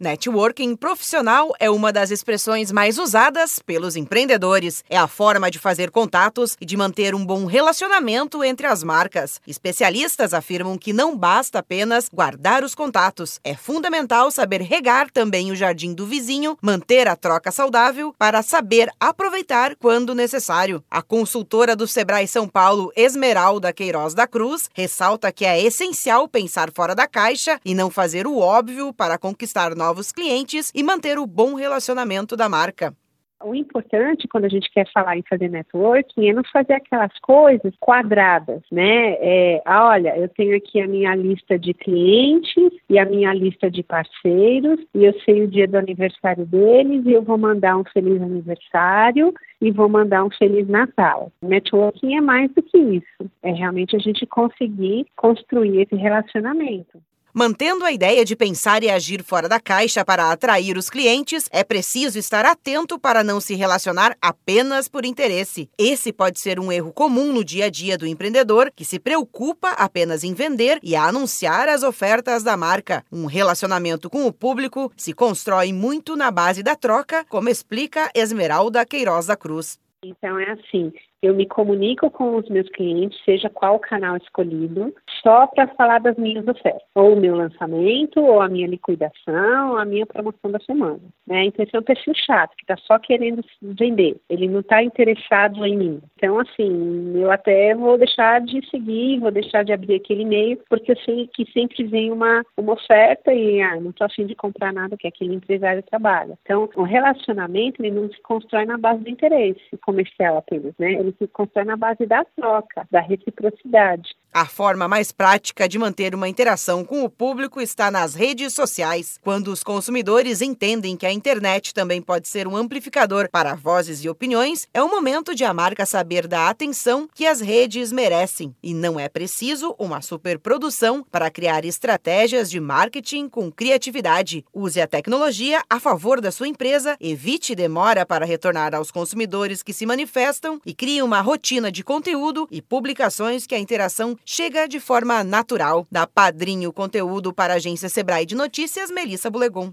Networking profissional é uma das expressões mais usadas pelos empreendedores. É a forma de fazer contatos e de manter um bom relacionamento entre as marcas. Especialistas afirmam que não basta apenas guardar os contatos. É fundamental saber regar também o jardim do vizinho, manter a troca saudável para saber aproveitar quando necessário. A consultora do Sebrae São Paulo, Esmeralda Queiroz da Cruz, ressalta que é essencial pensar fora da caixa e não fazer o óbvio para conquistar novos novos clientes e manter o bom relacionamento da marca. O importante quando a gente quer falar em fazer networking é não fazer aquelas coisas quadradas, né? É, ah, olha, eu tenho aqui a minha lista de clientes e a minha lista de parceiros e eu sei o dia do aniversário deles e eu vou mandar um feliz aniversário e vou mandar um feliz Natal. Networking é mais do que isso. É realmente a gente conseguir construir esse relacionamento. Mantendo a ideia de pensar e agir fora da caixa para atrair os clientes, é preciso estar atento para não se relacionar apenas por interesse. Esse pode ser um erro comum no dia a dia do empreendedor, que se preocupa apenas em vender e anunciar as ofertas da marca. Um relacionamento com o público se constrói muito na base da troca, como explica Esmeralda Queiroz da Cruz. Então é assim, eu me comunico com os meus clientes, seja qual o canal escolhido, só para falar das minhas ofertas, ou o meu lançamento, ou a minha liquidação, ou a minha promoção da semana. Né? Então, esse é um perfil chato, que está só querendo vender, ele não está interessado em mim. Então, assim, eu até vou deixar de seguir, vou deixar de abrir aquele e-mail, porque eu sei que sempre vem uma, uma oferta e ah, não estou afim de comprar nada que aquele empresário trabalha. Então, o relacionamento ele não se constrói na base do interesse comercial apenas, né? Se constrói na base da troca, da reciprocidade. A forma mais prática de manter uma interação com o público está nas redes sociais. Quando os consumidores entendem que a internet também pode ser um amplificador para vozes e opiniões, é o momento de a marca saber da atenção que as redes merecem. E não é preciso uma superprodução para criar estratégias de marketing com criatividade. Use a tecnologia a favor da sua empresa, evite demora para retornar aos consumidores que se manifestam e crie uma rotina de conteúdo e publicações que a interação chega de forma natural. Da Padrinho Conteúdo para a agência Sebrae de Notícias, Melissa Bulegon.